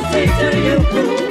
I say to you.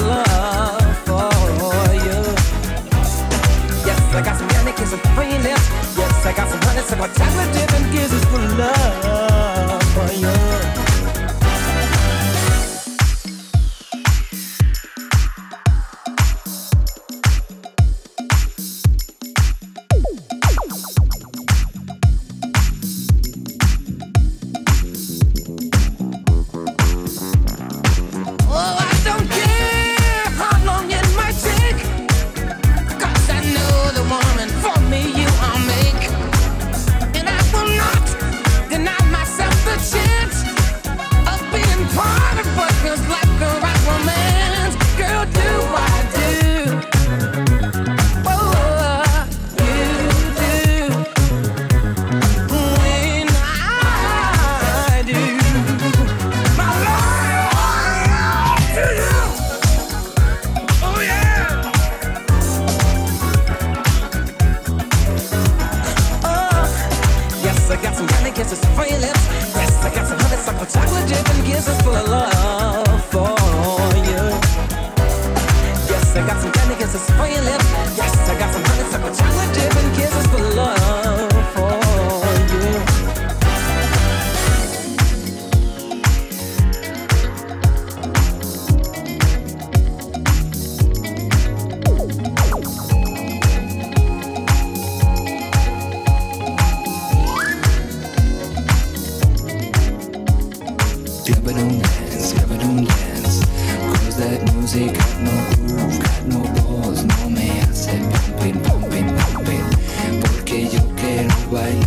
love for you. Yes, I got some honey, kiss some freeness. Yes, I got some honey, some more time. Yeah, don't dance, yeah, don't dance. Cause that music got no groove, got no balls, no me hace pumping, pumping, pumping. Porque yo quiero bailar.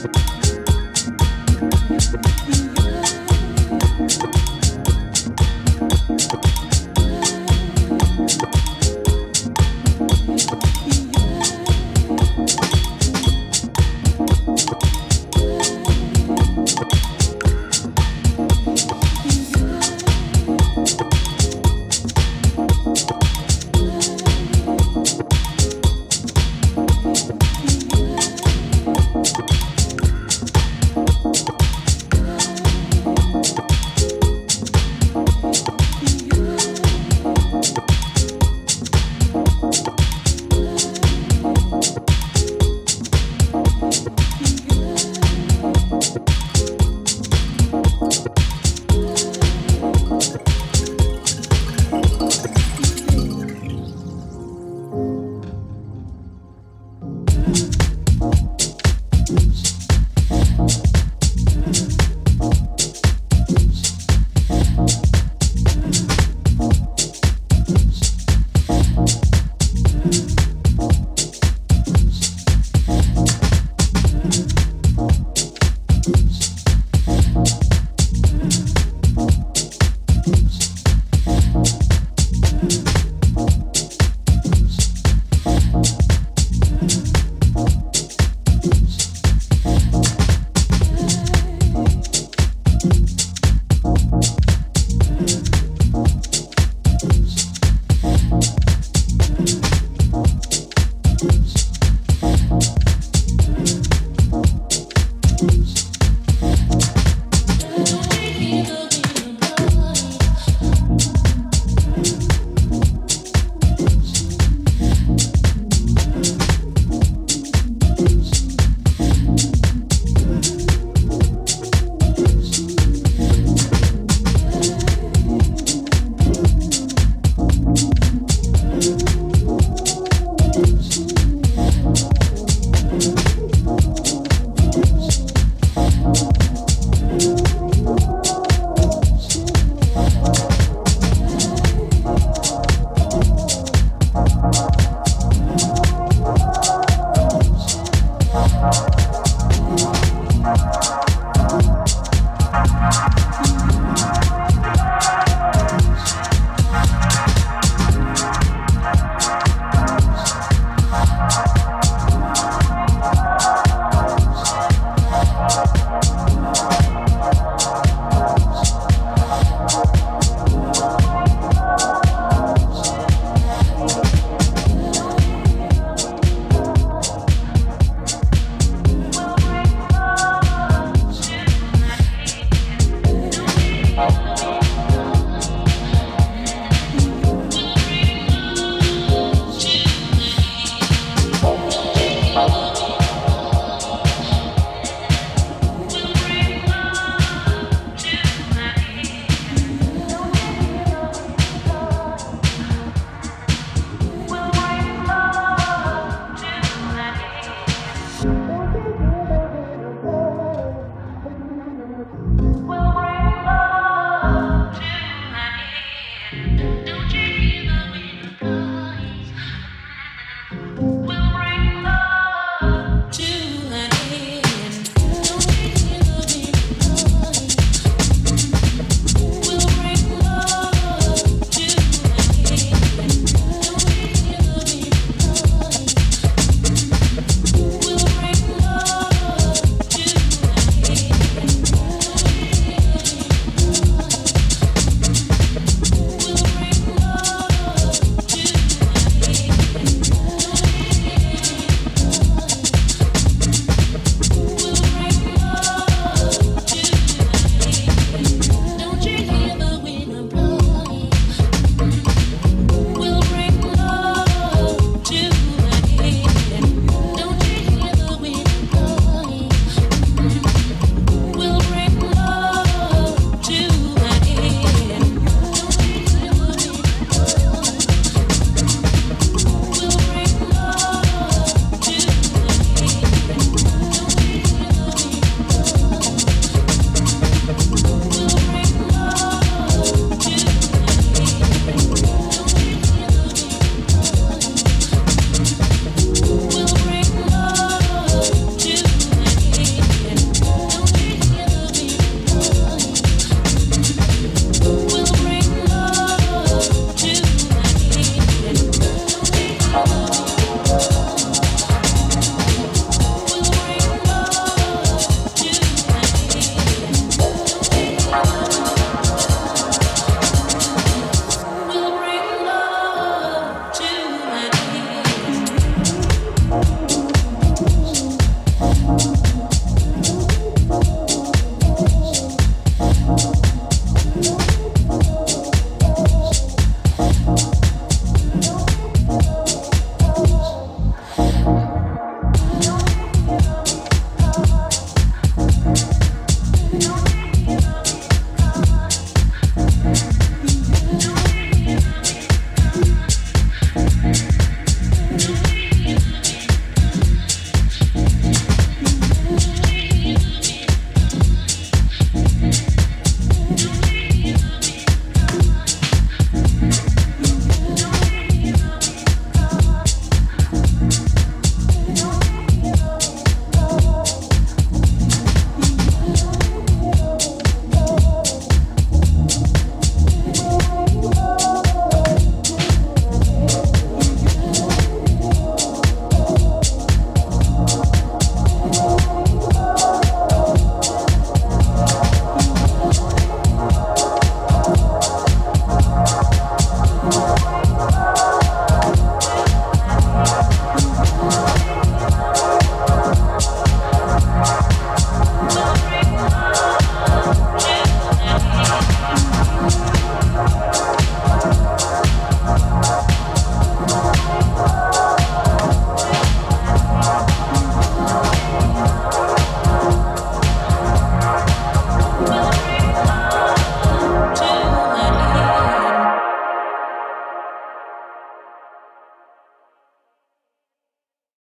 much.